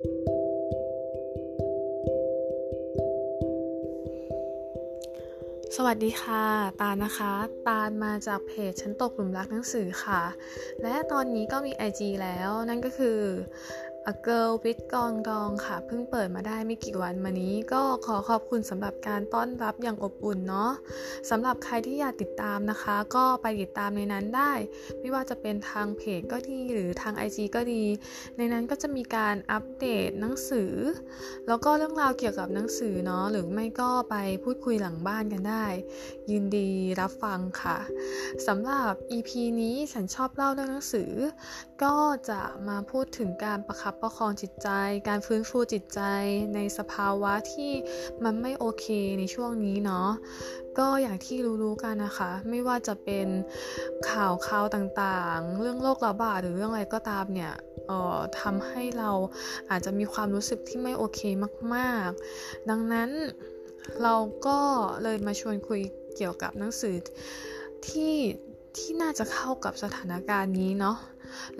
สวัสดีค่ะ ตาลนะคะ ตาลมาจากเพจฉันตกหลุมรักหนังสือค่ะ และตอนนี้ก็มี IG แล้วนั่นก็คือ A Girl with กองดองค่ะ เพิ่งเปิดมาได้ไม่กี่วันมานี้ ก็ขอขอบคุณสำหรับการต้อนรับอย่างอบอุ่นเนาะสำหรับใครที่อยากติดตามนะคะ ก็ไปติดตามในนั้นได้ ไม่ว่าจะเป็นทางเพจก็ดีหรือทาง IG ก็ดี ในนั้นก็จะมีการอัปเดตหนังสือ แล้วก็เรื่องราวเกี่ยวกับหนังสือเนาะหรือไม่ก็ไปพูดคุยหลังบ้านกันได้ ยินดีรับฟังค่ะสำหรับ EP นี้ฉันชอบเล่าเรื่องหนังสือ ก็จะมาพูดถึงการประคับประคองจิตใจ การฟื้นฟูจิตใจในสภาวะที่มันไม่โอเคในช่วงนี้เนาะก็อย่างที่รู้ๆกันนะคะ ไม่ว่าจะเป็นข่าวข่าวต่างๆ เรื่องโรคระบาดหรือเรื่องอะไรก็ตามเนี่ยเอ่อทำให้เราอาจจะมีความรู้สึกที่ไม่โอเคมากๆ ดังนั้นเราก็เลยมาชวนคุยเกี่ยวกับหนังสือที่ที่น่าจะเข้ากับสถานการณ์นี้เนาะ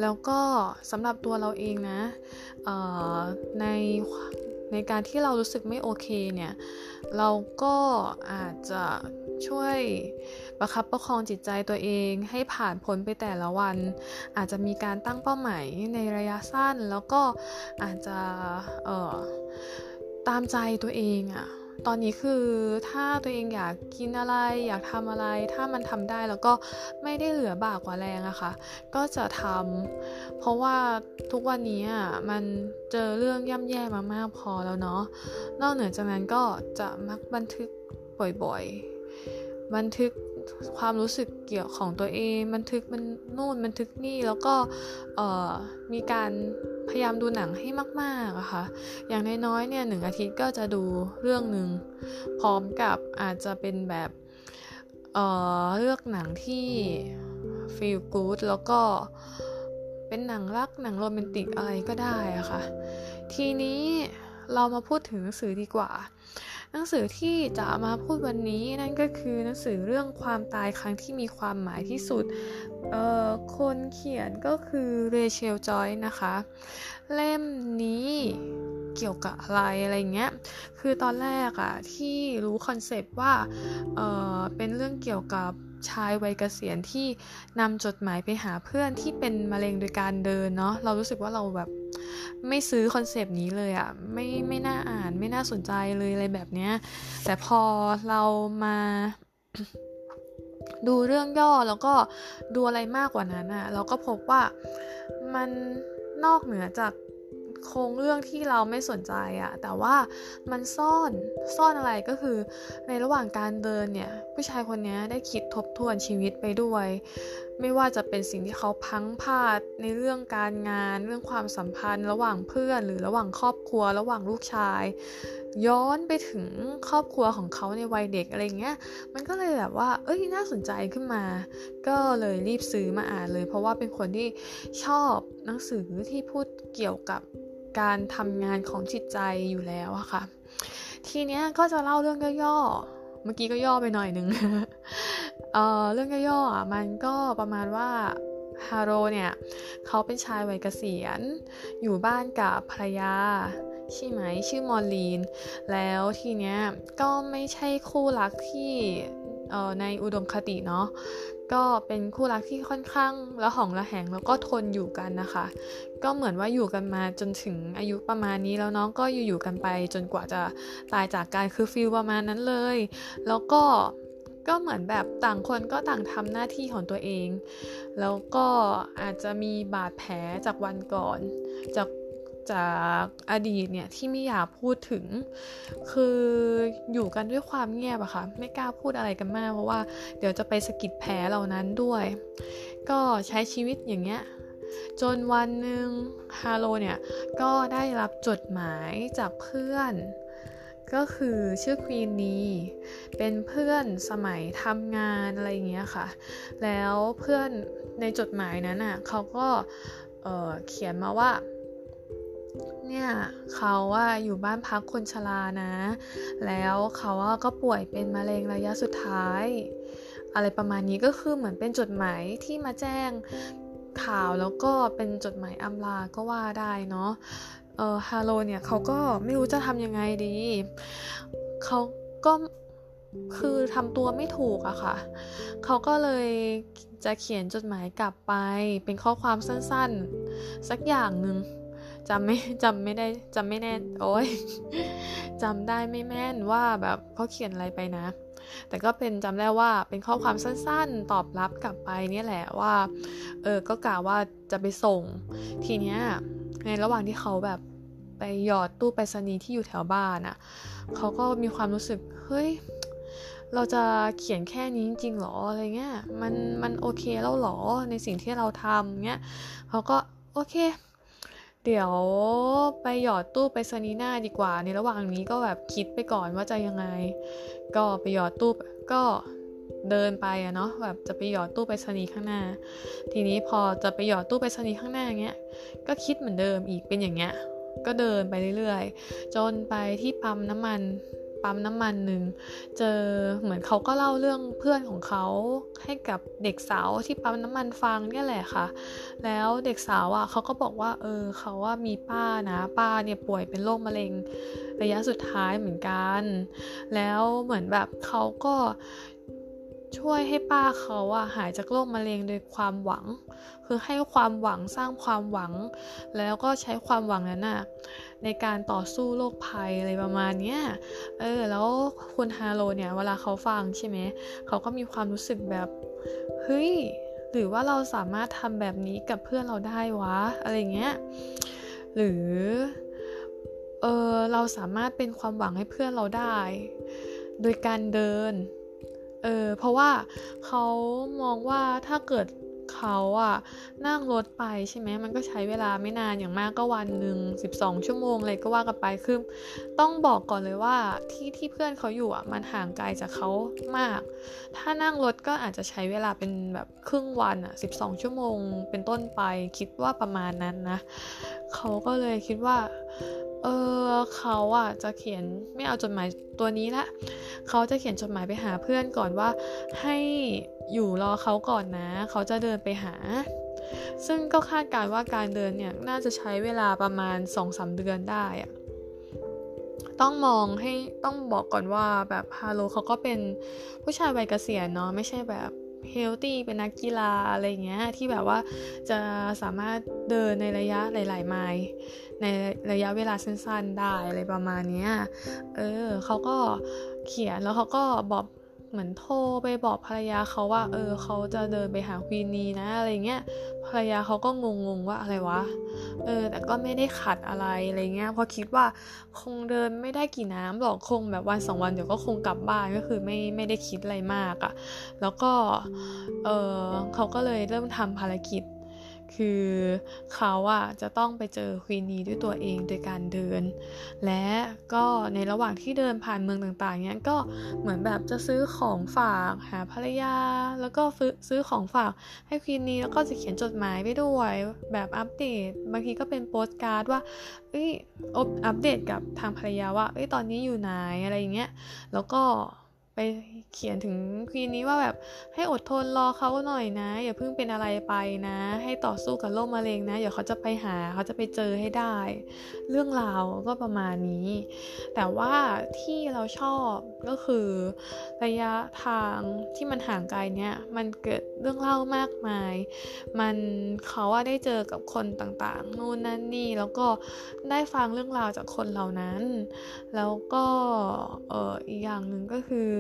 แล้วก็สำหรับตัวเราเองนะในในการที่เรารู้สึกไม่โอเคเนี่ย เราก็อาจจะช่วยประคับประคองจิตใจตัวเอง ให้ผ่านพ้นไปแต่ละวัน อาจจะมีการตั้งเป้าหมายในระยะสั้น แล้วก็อาจจะตามใจตัวเองอะ ตอนนี้คือถ้าตัวเองอยากกินอะไร อยากทำอะไร ถ้ามันทำได้แล้วก็ไม่ได้เหลือบากกว่าแรงอะคะ่ะ ก็จะทำเพราะว่าทุกวันนี้อะมันเจอเรื่องย่ำแย่มามากพอแล้วเนาะนอกเหนือจากนั้นก็จะมักบันทึกบ่อยๆ บันทึก ความรู้สึกเกี่ยวของตัวเองบันทึกมันนู่นบันทึกนี่แล้วก็มีการพยายามดูหนังให้มากๆอะค่ะ อย่างน้อยๆเนี่ยหนึ่งอาทิตย์ก็จะดูเรื่องหนึ่งพร้อมกับอาจจะเป็นแบบเเลือกหนังที่ feel good แล้วก็เป็นหนังรักหนังโรแมนติกอะไรก็ได้อะค่ะ ทีนี้เรามาพูดถึงหนังสือดีกว่า หนังสือที่จะมาพูดวันนี้นั่นก็คือหนังสือเรื่องความตายครั้งที่มีความหมายที่สุดคนเขียนก็คือเรเชลจอยนะคะ เล่มนี้เกี่ยวกับอะไรอะไรเงี้ย คือตอนแรกอะที่รู้คอนเซปต์ว่าเเป็นเรื่องเกี่ยวกับชายวัยเกษียณที่นำจดหมายไปหาเพื่อนที่เป็นมะเร็งโดยการเดินเนาะเรารู้สึกว่าเราแบบ ไม่ซื้อคอนเซปต์นี้เลยอะ่ะไม่ไม่น่าอ่านไม่น่าสนใจเลยอะไรแบบเนี้ยแต่พอเรามาดูเรื่องย่อแล้วก็ดูอะไรมากกว่านั้นอะ่ะเราก็พบว่ามันนอกเหนือจากโครงเรื่องที่เราไม่สนใจอะแต่ว่ามันซ่อนซ่อนอะไรก็คือในระหว่างการเดินเนี่ย ผู้ชายคนนี้ได้คิดทบทวนชีวิตไปด้วย ไม่ว่าจะเป็นสิ่งที่เขาพังพลาดในเรื่องการงาน เรื่องความสัมพันธ์ ระหว่างเพื่อน หรือระหว่างครอบครัว ระหว่างลูกชาย ย้อนไปถึงครอบครัวของเขาในวัยเด็กอะไรเงี้ยมันก็เลยแบบว่า เอ้ยน่าสนใจขึ้นมา ก็เลยรีบซื้อมาอ่านเลย เพราะว่าเป็นคนที่ชอบหนังสือที่พูดเกี่ยวกับการทำงานของจิตใจอยู่แล้วอะค่ะ ทีเนี้ยก็จะเล่าเรื่องย่อๆ มื่อกี้ก็ย่อไปหน่อยนึงเออเรื่องย่อๆมันก็ประมาณว่าฮาโรเนี่ยเขาเป็นชายวัยเกษียณ อยู่บ้านกับภรรยาใช่ไหมชื่อมอลลีน แล้วทีเนี้ยก็ไม่ใช่คู่รักที่ในอุดมคติเนาะ ก็เป็นคู่รักที่ค่อนข้างละหองละแหงแล้วก็ทนอยู่กันนะคะ ก็เหมือนว่าอยู่กันมาจนถึงอายุประมาณนี้แล้วน้องก็อยู่ๆกันไป จนกว่าจะตายจากการคือฟิลประมาณนั้นเลย แล้วก็ก็เหมือนแบบต่างคนก็ต่างทำหน้าที่ของตัวเอง แล้วก็อาจจะมีบาดแผลจากวันก่อน จาก จากอดีตเนี่ยที่ไม่อยากพูดถึง คืออยู่กันด้วยความเงียบอะค่ะไม่กล้าพูดอะไรกันมาก เพราะว่าเดี๋ยวจะไปสะกิดแผลเหล่านั้นด้วย ก็ใช้ชีวิตอย่างเงี้ยจนวันหนึ่งฮาโลเนี่ยก็ได้รับจดหมายจากเพื่อน ก็คือชื่อควีนนีเป็นเพื่อนสมัยทำงานอะไรอย่างเงี้ยค่ะ แล้วเพื่อนในจดหมายนั้นอะเขาก็เเขียนมาว่า เนี่ยเขาว่าอยู่บ้านพักคนชรานะ แล้วเขาว่าก็ป่วยเป็นมะเร็งระยะสุดท้าย อะไรประมาณนี้ก็คือเหมือนเป็นจดหมายที่มาแจ้งข่าวแล้วก็เป็นจดหมายอำลาก็ว่าได้เนาะเออฮาโลเนี่ยเขาก็ไม่รู้จะทำยังไงดี เขาก็คือทำตัวไม่ถูกอะค่ะ เขาก็เลยจะเขียนจดหมายกลับไป เป็นข้อความสั้นๆ สักอย่างหนึ่ง จำไม่จำไม่ได้จำไม่แน่โอ้ยจำได้ไม่แม่นว่าแบบเขาเขียนอะไรไปนะ แต่ก็เป็นจำได้ว่าเป็นข้อความสั้นๆ ตอบรับกลับไปเนี่ยแหละว่า เออก็กล่าวว่าจะไปส่ง ทีเนี้ยในระหว่างที่เขาแบบไปหยอดตู้ไปรษณีย์ที่อยู่แถวบ้านอะ่ะเขาก็มีความรู้สึก เฮ้ย เราจะเขียนแค่นี้จริงๆหรออะไรเงี้ย มันมันโอเคแล้วหรอในสิ่งที่เราทำเงี้ยเขาก็โอเค เดี๋ยวไปหยอดตู้ไปสนีหน้าดีกว่า ในระหว่างนี้ก็แบบคิดไปก่อนว่าจะยังไง ก็ไปหยอดตู้ก็เดินไปอะเนาะแบบจะไปหยอดตู้ไปสนีข้างหน้า ทีนี้พอจะไปหยอดตู้ไปสนีข้างหน้าเงี้ย ก็คิดเหมือนเดิมอีกเป็นอย่างเงี้ย ก็เดินไปเรื่อยๆ จนไปที่ปั๊มน้ำมัน ปั๊มน้ำมันหนึ่งเจอเหมือนเขาก็เล่าเรื่องเพื่อนของเขาให้กับเด็กสาวที่ปั๊มน้ำมันฟังเนี่ยแหละค่ะ แล้วเด็กสาวอะเขาก็บอกว่าเออเขาว่ามีป้านะป้าเนี่ยป่วยเป็นโรคมะเร็งระยะสุดท้ายเหมือนกัน แล้วเหมือนแบบเขาก็ช่วยให้ป้าเขาอะหายจากโรคมะเร็งโดยความหวัง คือให้ความหวังสร้างความหวัง แล้วก็ใช้ความหวังนั้นอะ ในการต่อสู้โรคภัยอะไรประมาณนี้เออแล้วคุณฮาโลเนี่ยเวลาเขาฟังใช่ไหมเขาก็มีความรู้สึกแบบเฮ้ยหรือว่าเราสามารถทำแบบนี้กับเพื่อนเราได้วะอะไรเงี้ยหรือเออเราสามารถเป็นความหวังให้เพื่อนเราได้ โดยการเดินเออเพราะว่าเขามองว่าถ้าเกิด เขาอะนั่งรถไปใช่ไหมมันก็ใช้เวลาไม่นานอย่างมากก็วันหนึ่ง12 ชั่วโมงเลยก็ว่ากันไปคือต้องบอกก่อนเลยว่าที่ที่เพื่อนเขาอยู่อะมันห่างไกลจากเขามาก ถ้านั่งรถก็อาจจะใช้เวลาเป็นแบบครึ่งวันอะ12 ชั่วโมง เป็นต้นไปคิดว่าประมาณนั้นนะเขาก็เลยคิดว่าเออเขาอะจะเขียนไม่เอาจดหมายตัวนี้ละ เขาจะเขียนจดหมายไปหาเพื่อนก่อนว่าให้อยู่รอเขาก่อนนะ เขาจะเดินไปหา ซึ่งก็คาดการว่าการเดินเนี่ยน่าจะใช้เวลาประมาณ 2-3 เดือนได้อะต้องมองให้ต้องบอกก่อนว่าแบบฮาโลเขาก็เป็นผู้ชายวัยเกษียณเนาะไม่ใช่แบบเฮลตี้เป็นนักกีฬาอะไรเงี้ยที่แบบว่าจะสามารถเดินในระยะหลาย ๆ ไมล์ในระยะเวลาสั้น ๆ ได้อะไรประมาณนี้เออเขาก็ เขียนแล้วเขาก็บอกเหมือนโทรไปบอกภรรยาเขาว่า เออเขาจะเดินไปหาควีนีนะอะไรเงี้ยภรรยาเขาก็งงๆว่าอะไรวะเออแต่ก็ไม่ได้ขัดอะไรอะไรเงี้ยเพราะคิดว่าคงเดินไม่ได้กี่น้ำหรอกคงแบบวันสองวันเดี๋ยวก็คงกลับบ้านก็คือไม่ไม่ได้คิดอะไรมากอะ่ะแล้วก็เออเขาก็เลยเริ่มทำภารกิจ คือเขาอะจะต้องไปเจอควีนีด้วยตัวเองโดยการเดิน และก็ในระหว่างที่เดินผ่านเมืองต่างๆเนี้ยก็เหมือนแบบจะซื้อของฝากหาภรรยา แล้วก็ซื้อของฝากให้ควีนีแล้วก็จะเขียนจดหมายไปด้วยแบบอัปเดต บางทีก็เป็นโปสการ์ดว่าเอ้ยอัปเดตกับทางภรรยาว่าเอ้ยตอนนี้อยู่ไหนอะไรอย่างเงี้ยแล้วก็ ไปเขียนถึงควีนนี้ว่าแบบให้อดทนรอเขาหน่อยนะ อย่าเพิ่งเป็นอะไรไปนะ ให้ต่อสู้กับโรคมะเร็งนะเดี๋ยวเขาจะไปหาเขาจะไปเจอให้ได้ เรื่องราวก็ประมาณนี้ แต่ว่าที่เราชอบก็คือระยะทางที่มันห่างไกลเนี่ยมันเกิดเรื่องเล่ามากมาย มันเขาว่าได้เจอกับคนต่างๆนู่นนั่นนี่แล้วก็ได้ฟังเรื่องราวจากคนเหล่านั้น แล้วก็เอออีกอย่างหนึ่งก็คือ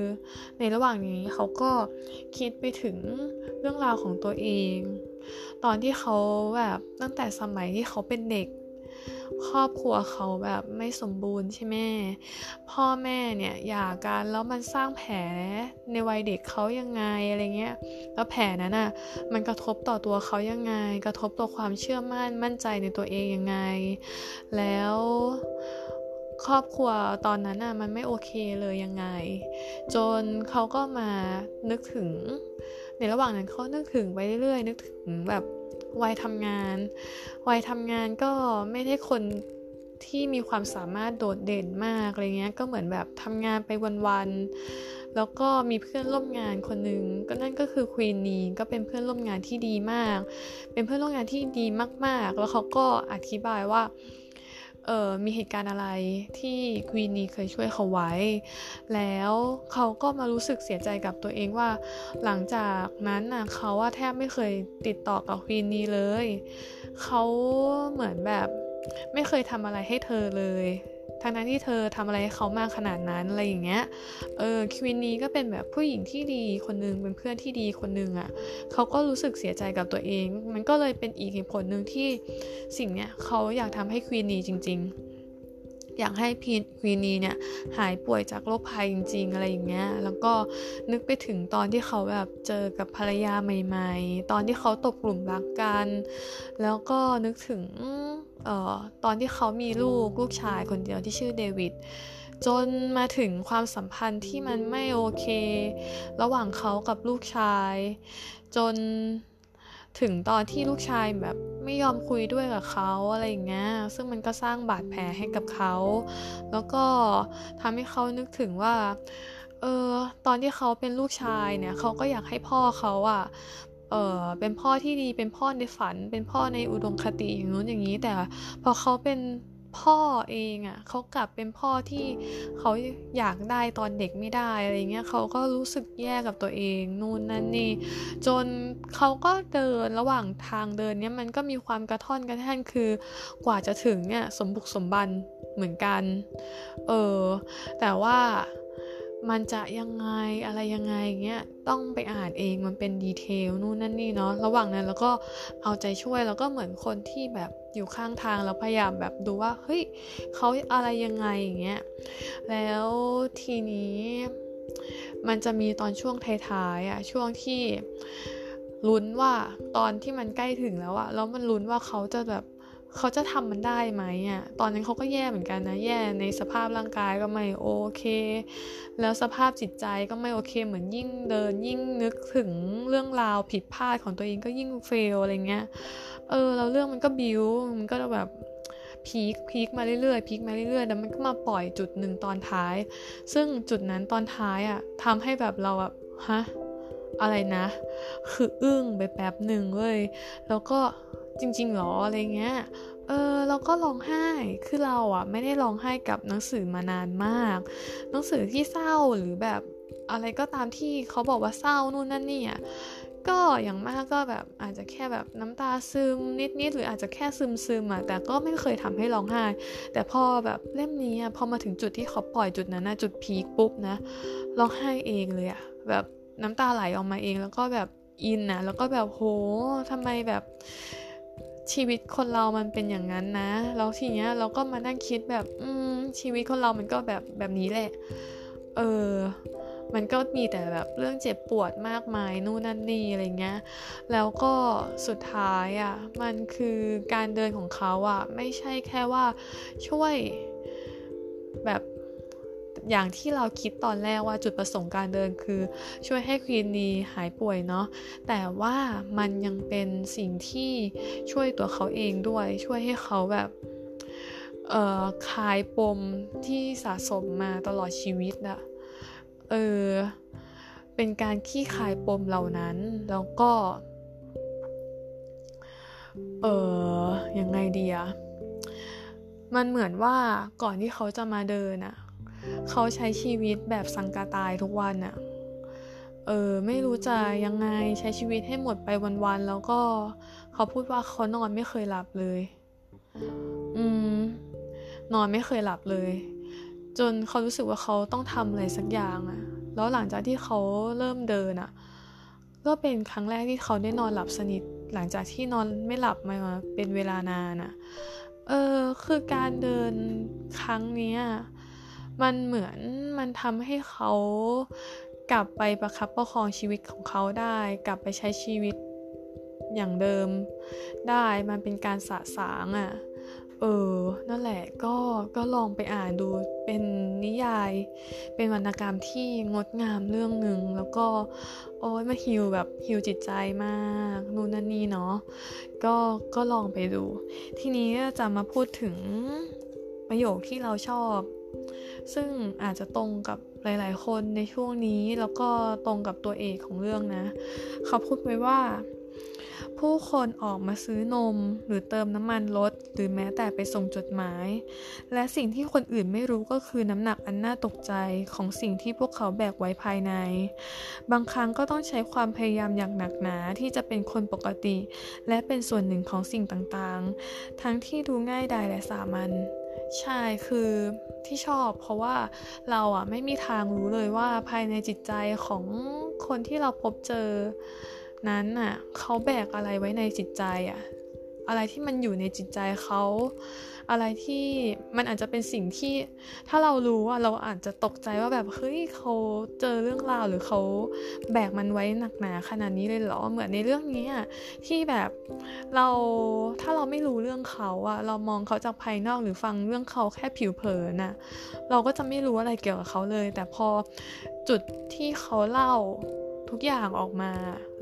ในระหว่างนี้เขาก็คิดไปถึงเรื่องราวของตัวเอง ตอนที่เขาแบบตั้งแต่สมัยที่เขาเป็นเด็ก ครอบครัวเขาแบบไม่สมบูรณ์ใช่ไหมพ่อแม่เนี่ยหย่ากันแล้วมันสร้างแผลในวัยเด็กเขายังไงอะไรเงี้ยแล้วแผลนั้นอะมันกระทบต่อตัวเขายังไง กระทบต่อความเชื่อมั่นมั่นใจในตัวเองยังไง แล้ว ครอบครัวตอนนั้นอะมันไม่โอเคเลยยังไง จนเขาก็มานึกถึง ในระหว่างนั้นเขานึกถึงไปเรื่อยๆนึกถึงแบบวัยทำงาน วัยทำงานก็ไม่ได้คนที่มีความสามารถโดดเด่นมากอะไรเงี้ยก็เหมือนแบบทำงานไปวันๆแล้วก็มีเพื่อนร่วมงานคนหนึ่งก็นั่นก็คือควีนนีก็เป็นเพื่อนร่วมงานที่ดีมาก เป็นเพื่อนร่วมงานที่ดีมากๆ แล้วเขาก็อธิบายว่า เออมีเหตุการณ์อะไรที่ควีนีเคยช่วยเขาไว้ แล้วเขาก็มารู้สึกเสียใจกับตัวเองว่า หลังจากนั้นน่ะเขาว่าแทบไม่เคยติดต่อกับควีนีเลย เขาเหมือนแบบไม่เคยทำอะไรให้เธอเลย ทั้งนั้นที่เธอทำอะไรให้เขามากขนาดนั้นอะไรอย่างเงี้ย เออควินนี้ก็เป็นแบบผู้หญิงที่ดีคนนึงเป็นเพื่อนที่ดีคนนึงอะ่ะเขาก็รู้สึกเสียใจกับตัวเอง มันก็เลยเป็นอีกเหตุผลหนึ่งที่สิ่งเนี้ยเขาอยากทำให้ควินนี้จริง ๆอยากให้พีควีนีเนี่ยหายป่วยจากโรคภัยจริง ๆ อะไรอย่างเงี้ย แล้วก็นึกไปถึงตอนที่เขาแบบเจอกับภรรยาใหม่ ๆ ตอนที่เขาตกกลุ่มรักกัน แล้วก็นึกถึง ออตอนที่เขามีลูกลูกชายคนเดียวที่ชื่อเดวิดจนมาถึงความสัมพันธ์ที่มันไม่โอเค ระหว่างเขากับลูกชาย จนถึงตอนที่ลูกชายแบบไม่ยอมคุยด้วยกับเขาอะไรอย่างเงี้ยซึ่งมันก็สร้างบาดแผลให้กับเขา แล้วก็ทำให้เขานึกถึงว่าเออตอนที่เขาเป็นลูกชายเนี่ยเขาก็อยากให้พ่อเขาอะ เออเป็นพ่อที่ดีเป็นพ่อในฝัน เป็นพ่อในอุดมคติอย่างนู้นอย่างนี้ แต่พอเขาเป็นพ่อเองอะ่ะเขากลับเป็นพ่อที่เขาอยากได้ตอนเด็กไม่ได้อะไรเงี้ยเขาก็รู้สึกแย่กับตัวเองนู่นนั่นนี่จนเขาก็เดินระหว่างทางเดินเนี้ยมันก็มีความกระท่อนกระแท่นคือกว่าจะถึงเนี่ยสมบุกสมบันเหมือนกัน เออแต่ว่า มันจะยังไงอะไรยังไงเงี้ยต้องไปอ่านเองมันเป็นดีเทลนู่นนั่นนี่เนาะระหว่างนั้นแล้วก็เอาใจช่วยแล้วก็เหมือนคนที่แบบอยู่ข้างทางแล้วพยายามแบบดูว่าเฮ้ยเขาอะไรยังไงอย่างเงี้ยแล้วทีนี้มันจะมีตอนช่วงท้ายๆอะช่วงที่ลุ้นว่าตอนที่มันใกล้ถึงแล้วอะแล้วมันลุ้นว่าเขาจะแบบ เขาจะทำมันได้ไหมอะตอนนั้นเขาก็แย่เหมือนกันนะ แย่ในสภาพร่างกายก็ไม่โอเค แล้วสภาพจิตใจก็ไม่โอเค เหมือนยิ่งเดิน ยิ่งนึกถึงเรื่องราวผิดพลาดของตัวเองก็ยิ่งเฟลอะไรเงี้ยเออแล้วเรื่องมันก็บิวมันก็แบบพีคพีคมาเรื่อยๆพีคมาเรื่อยๆแล้วมันก็มาปล่อยจุดหนึ่งตอนท้าย ซึ่งจุดนั้นตอนท้ายอะทำให้แบบเราแบบฮะอะไรนะ คืออึ้งไปแป๊บหนึ่งเว้ยแล้วก็ จริงๆหรออะไรเงี้ย เออเราก็ร้องไห้ คือเราอะไม่ได้ร้องไห้กับหนังสือมานานมาก หนังสือที่เศร้าหรือแบบอะไรก็ตามที่เขาบอกว่าเศร้านู่นนั่นนี่อะก็อย่างมากก็แบบอาจจะแค่แบบน้ำตาซึมนิดๆหรืออาจจะแค่ซึมซึมอะแต่ก็ไม่เคยทำให้ร้องไห้ แต่พอแบบเล่มนี้อะพอมาถึงจุดที่เขาปล่อยจุดนั้นนะจุดพีคปุ๊บนะร้องไห้เองเลยอะแบบน้ำตาไหลออกมาเองแล้วก็แบบอินนะแล้วก็แบบโหทำไมแบบ ชีวิตคนเรามันเป็นอย่างนั้นนะแล้วทีเนี้ยเราก็มานั่งคิดแบบ อืมชีวิตคนเรามันก็แบบแบบนี้แหละ เออ มันก็มีแต่แบบเรื่องเจ็บปวดมากมายนู่นนั่นนี่อะไรเงี้ย แล้วก็สุดท้ายอะ่ะ มันคือการเดินของเขาอะ่ะ ไม่ใช่แค่ว่าช่วยแบบ อย่างที่เราคิดตอนแรกว่าจุดประสงค์การเดินคือ ช่วยให้ควีนนีหายป่วยเนาะแต่ว่ามันยังเป็นสิ่งที่ช่วยตัวเขาเองด้วย ช่วยให้เขาแบบเอ่อคลายปมที่สะสมมาตลอดชีวิตอะเออเป็นการขี้คลายปมเหล่านั้น แล้วก็ เออยังไงดีอะมันเหมือนว่าก่อนที่เขาจะมาเดินอะ เขาใช้ชีวิตแบบสังกาตายทุกวันอะเออไม่รู้จะยังไงใช้ชีวิตให้หมดไปวันๆแล้วก็เขาพูดว่าเขานอนไม่เคยหลับเลย อืม นอนไม่เคยหลับเลย จนเขารู้สึกว่าเขาต้องทำอะไรสักอย่างอะแล้วหลังจากที่เขาเริ่มเดินอะก็เป็นครั้งแรกที่เขาได้นอนหลับสนิท หลังจากที่นอนไม่หลับมาเป็นเวลานานอะเออคือการเดินครั้งนี้ มันเหมือนมันทำให้เขากลับไปประคับประคองชีวิตของเขาได้ กลับไปใช้ชีวิตอย่างเดิมได้มันเป็นการสะสางอะ่ะ เออ นั่นแหละก็ก็ลองไปอ่านดูเป็นนิยาย เป็นวรรณกรรมที่งดงามเรื่องหนึ่งแล้วก็ โอ้ยมาฮิวแบบฮิวจิตใจมากนู่นนั่นนี่เนาะก็ก็ลองไปดู ทีนี้จะมาพูดถึงประโยคที่เราชอบ ซึ่งอาจจะตรงกับหลาย ๆ คนในช่วงนี้แล้วก็ตรงกับตัวเอกของเรื่องนะ เขาพูดไว้ว่า ผู้คนออกมาซื้อนมหรือเติมน้ำมันรถหรือแม้แต่ไปส่งจดหมาย และสิ่งที่คนอื่นไม่รู้ก็คือน้ำหนักอันน่าตกใจของสิ่งที่พวกเขาแบกไว้ภายใน บางครั้งก็ต้องใช้ความพยายามอย่างหนักหนาที่จะเป็นคนปกติ และเป็นส่วนหนึ่งของสิ่งต่าง ๆ ทั้งที่ดูง่ายดายและสามัญ ใช่คือที่ชอบเพราะว่าเราอะไม่มีทางรู้เลยว่าภายในจิตใจของคนที่เราพบเจอนั้นอะเขาแบกอะไรไว้ในจิตใจอะ อะไรที่มันอยู่ในจิตใจเขา อะไรที่มันอาจจะเป็นสิ่งที่ถ้าเรารู้ว่าเราอาจจะตกใจว่าแบบเฮ้ยเขาเจอเรื่องราวหรือเขาแบกมันไว้หนักหนาขนาดนี้เลยเหรอเหมือนในเรื่องนี้ที่แบบเราถ้าเราไม่รู้เรื่องเขาอะเรามองเขาจากภายนอกหรือฟังเรื่องเขาแค่ผิวเผินอะเราก็จะไม่รู้อะไรเกี่ยวกับเขาเลย แต่พอจุดที่เขาเล่า ทุกอย่างออกมา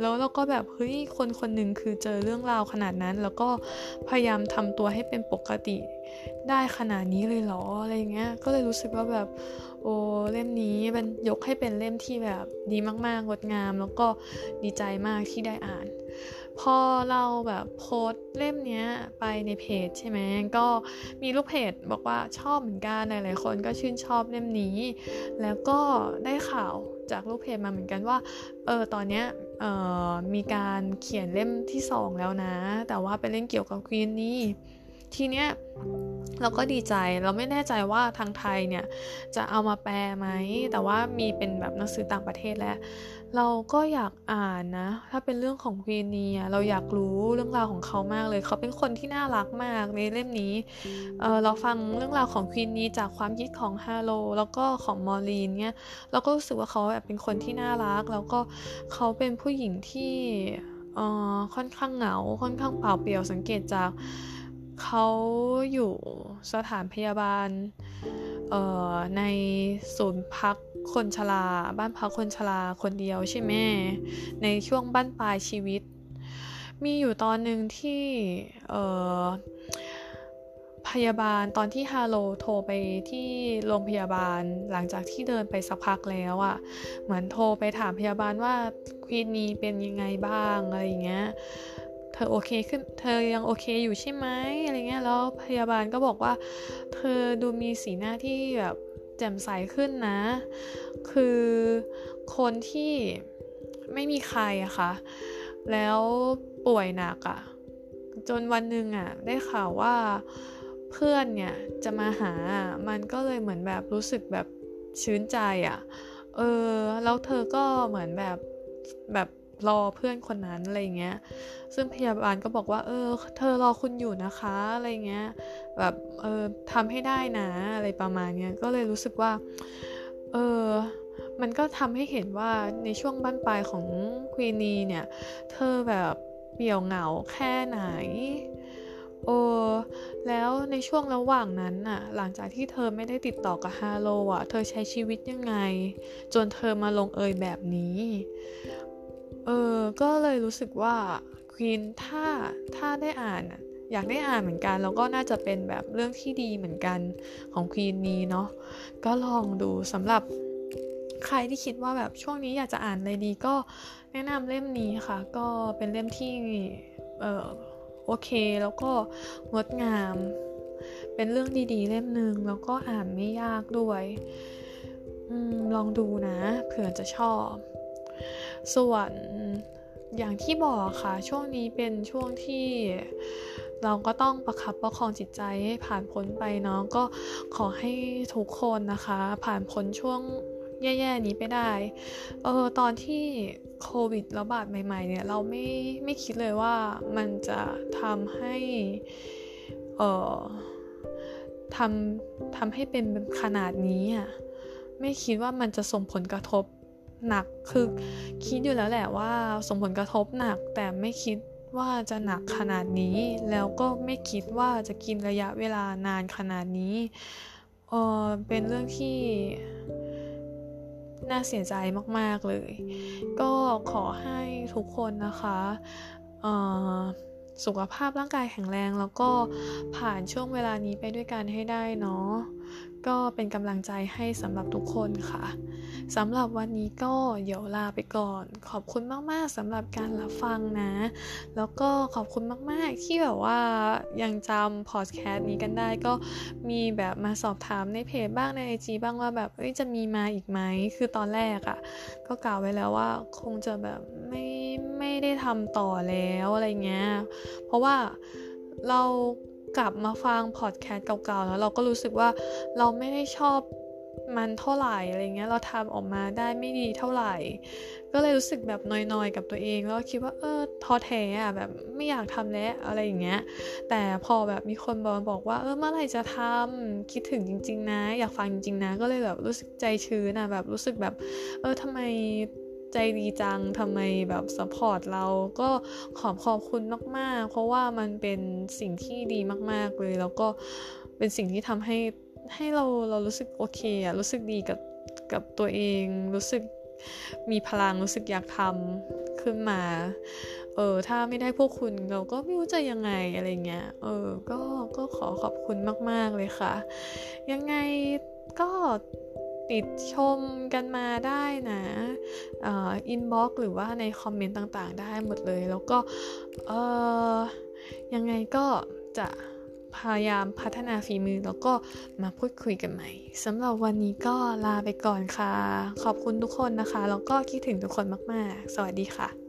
แล้วเราก็แบบเฮ้ยคนคนหนึ่งคือเจอเรื่องราวขนาดนั้น แล้วก็พยายามทำตัวให้เป็นปกติได้ขนาดนี้เลยเหรออะไรเงี้ย ก็เลยรู้สึกว่าแบบโอ้เล่มนี้เป็นยกให้เป็นเล่มที่แบบดีมากๆงดงาม แล้วก็ดีใจมากที่ได้อ่าน พอเราแบบโพสเล่มนี้ไปในเพจใช่ไหมก็มีลูกเพจบอกว่าชอบเหมือนกันหลายๆคนก็ชื่นชอบเล่มนี้ แล้วก็ได้ข่าว จากลูกเพจมาเหมือนกันว่า เออ ตอนเนี้ยเออมีการเขียนเล่มที่สองแล้วนะ แต่ว่าเป็นเล่มเกี่ยวกับควีนนี่ ทีเนี้ยเราก็ดีใจ เราไม่แน่ใจว่าทางไทยเนี่ยจะเอามาแปลไหม แต่ว่ามีเป็นแบบหนังสือต่างประเทศแล้ว เราก็อยากอ่านนะ ถ้าเป็นเรื่องของควีนีเราอยากรู้เรื่องราวของเขามากเลย เขาเป็นคนที่น่ารักมากในเล่มนี้เเราฟังเรื่องราวของควีนีจากความคิดของฮาโลแล้วก็ของมอลีนเนี่ยเราก็รู้สึกว่าเขาแบบเป็นคนที่น่ารัก แล้วก็เขาเป็นผู้หญิงที่ค่อนข้างเหงา ค่อนข้างเปล่าเปลี่ยวสังเกตจากเขาอยู่สถานพยาบาลในศูนย์พัก คนชราบ้านพักคนชราคนเดียวใช่ไหมในช่วงบ้านปลายชีวิต มีอยู่ตอนหนึ่งที่พยาบาลตอนที่ฮาโลโทรไปที่โรงพยาบาลหลังจากที่เดินไปสักพักแล้วอะ่ะ เหมือนโทรไปถามพยาบาลว่าควีนนีเป็นยังไงบ้างอะไรอย่างเงี้ยเธอโอเคขึ้นเธอยังโอเคอยู่ใช่ไหมอะไรเงี้ยแล้วพยาบาลก็บอกว่า เธอดูมีสีหน้าที่แบบ แจ่มใสขึ้นนะ คือคนที่ไม่มีใครอะคะ่ะ แล้วป่วยหนักอะจนวันหนึ่งอะได้ข่าวว่าเพื่อนเนี่ยจะมาหา มันก็เลยเหมือนแบบรู้สึกแบบชื้นใจอะเออ แล้วเธอก็เหมือนแบบแบบ รอเพื่อนคนนั้นอะไรเงี้ย ซึ่งพยาบาลก็บอกว่า เออ เธอรอคุณอยู่นะคะอะไรเงี้ย แบบเออทำให้ได้นะอะไรประมาณเนี้ย ก็เลยรู้สึกว่า เออมันก็ทำให้เห็นว่าในช่วงบ้านปลายของควีนีเนี่ย เธอแบบเปี่ยวเหงาแค่ไหนโอ้แล้วในช่วงระหว่างนั้นน่ะ หลังจากที่เธอไม่ได้ติดต่อกับฮาโลอะ เธอใช้ชีวิตยังไง จนเธอมาลงเอยแบบนี้ เออก็เลยรู้สึกว่าควีนถ้าถ้าได้อ่านอยากได้อ่านเหมือนกัน แล้วก็น่าจะเป็นแบบเรื่องที่ดีเหมือนกันของควีนนี้เนาะก็ลองดูสำหรับใครที่คิดว่าแบบช่วงนี้อยากจะอ่านอะไรดีก็แนะนำเล่มนี้ค่ะ ก็เป็นเล่มที่เออโอเคแล้วก็งดงาม เป็นเรื่องดีๆ เล่มหนึ่งแล้วก็อ่านไม่ยากด้วยอลองดูนะเผื่อจะชอบ ส่วนอย่างที่บอกค่ะ ช่วงนี้เป็นช่วงที่เราก็ต้องประคับประคองจิตใจให้ผ่านพ้นไปเนาะก็ขอให้ทุกคนนะคะ ผ่านพ้นช่วงแย่ๆนี้ไปได้ เออตอนที่โควิดระบาดใหม่ๆ เนี่ย เราไม่ไม่คิดเลยว่ามันจะทำให้ เออทำทำให้เป็นขนาดนี้อะไม่คิดว่ามันจะส่งผลกระทบ หนักคือคิดอยู่แล้วแหละว่าส่งผลกระทบหนัก แต่ไม่คิดว่าจะหนักขนาดนี้ แล้วก็ไม่คิดว่าจะกินระยะเวลานานขนาดนี้เออเป็นเรื่องที่น่าเสียใจมากๆเลย ก็ขอให้ทุกคนนะคะสุขภาพร่างกายแข็งแรง แล้วก็ผ่านช่วงเวลานี้ไปด้วยกันให้ได้เนาะ ก็เป็นกำลังใจให้สำหรับทุกคนค่ะสำหรับวันนี้ก็เดี๋ยวลาไปก่อน ขอบคุณมากๆสำหรับการรับฟังนะ แล้วก็ขอบคุณมากๆ ที่แบบว่ายังจำพอดแคสต์นี้กันได้ก็มีแบบมาสอบถามในเพจบ้างในไอจีบ้างว่าแบบเอ้ยจะมีมาอีกไหมคือตอนแรกอะ่ะ ก็กล่าวไว้แล้วว่าคงจะแบบไม่ไม่ได้ทำต่อแล้วอะไรเงี้ยเพราะว่าเรา กลับมาฟังพอดแคสต์เก่าๆ แล้วเราก็รู้สึกว่าเราไม่ได้ชอบมันเท่าไหร่อะไรเงี้ยเราทำออกมาได้ไม่ดีเท่าไหร่ ก็เลยรู้สึกแบบนอยๆกับตัวเองแล้วคิดว่าเออท้อแท้อะแบบไม่อยากทำแล้วอะไรอย่างเงี้ย แต่พอแบบมีคนบอกบอกว่าเออเมื่อไหร่จะทำคิดถึงจริง ๆ นะ อยากฟังจริงๆนะ ก็เลยแบบรู้สึกใจชื้นอะแบบรู้สึกแบบ เออทำไม ใจดีจังทำไมแบบสปอร์ตเราก็ขอบขอบคุณมากๆ เพราะว่ามันเป็นสิ่งที่ดีมากๆเลย แล้วก็เป็นสิ่งที่ทำให้ให้เราเรารู้สึกโอเคอะรู้สึกดีกับกับตัวเอง รู้สึกมีพลังรู้สึกอยากทำขึ้นมา เออถ้าไม่ได้พวกคุณเราก็ไม่รู้จะยังไงอะไรเงี้ย เออ ก็ก็ขอขอบคุณมาก ๆ เลยค่ะ ยังไงก็ ติชมกันมาได้นะ inbox หรือว่าในคอมเมนต์ต่างๆ ได้หมดเลย แล้วก็ยังไงก็จะพยายามพัฒนาฝีมือแล้วก็มาพูดคุยกันใหม่สำหรับวันนี้ก็ลาไปก่อนค่ะ ขอบคุณทุกคนนะคะ แล้วก็คิดถึงทุกคนมากๆ สวัสดีค่ะ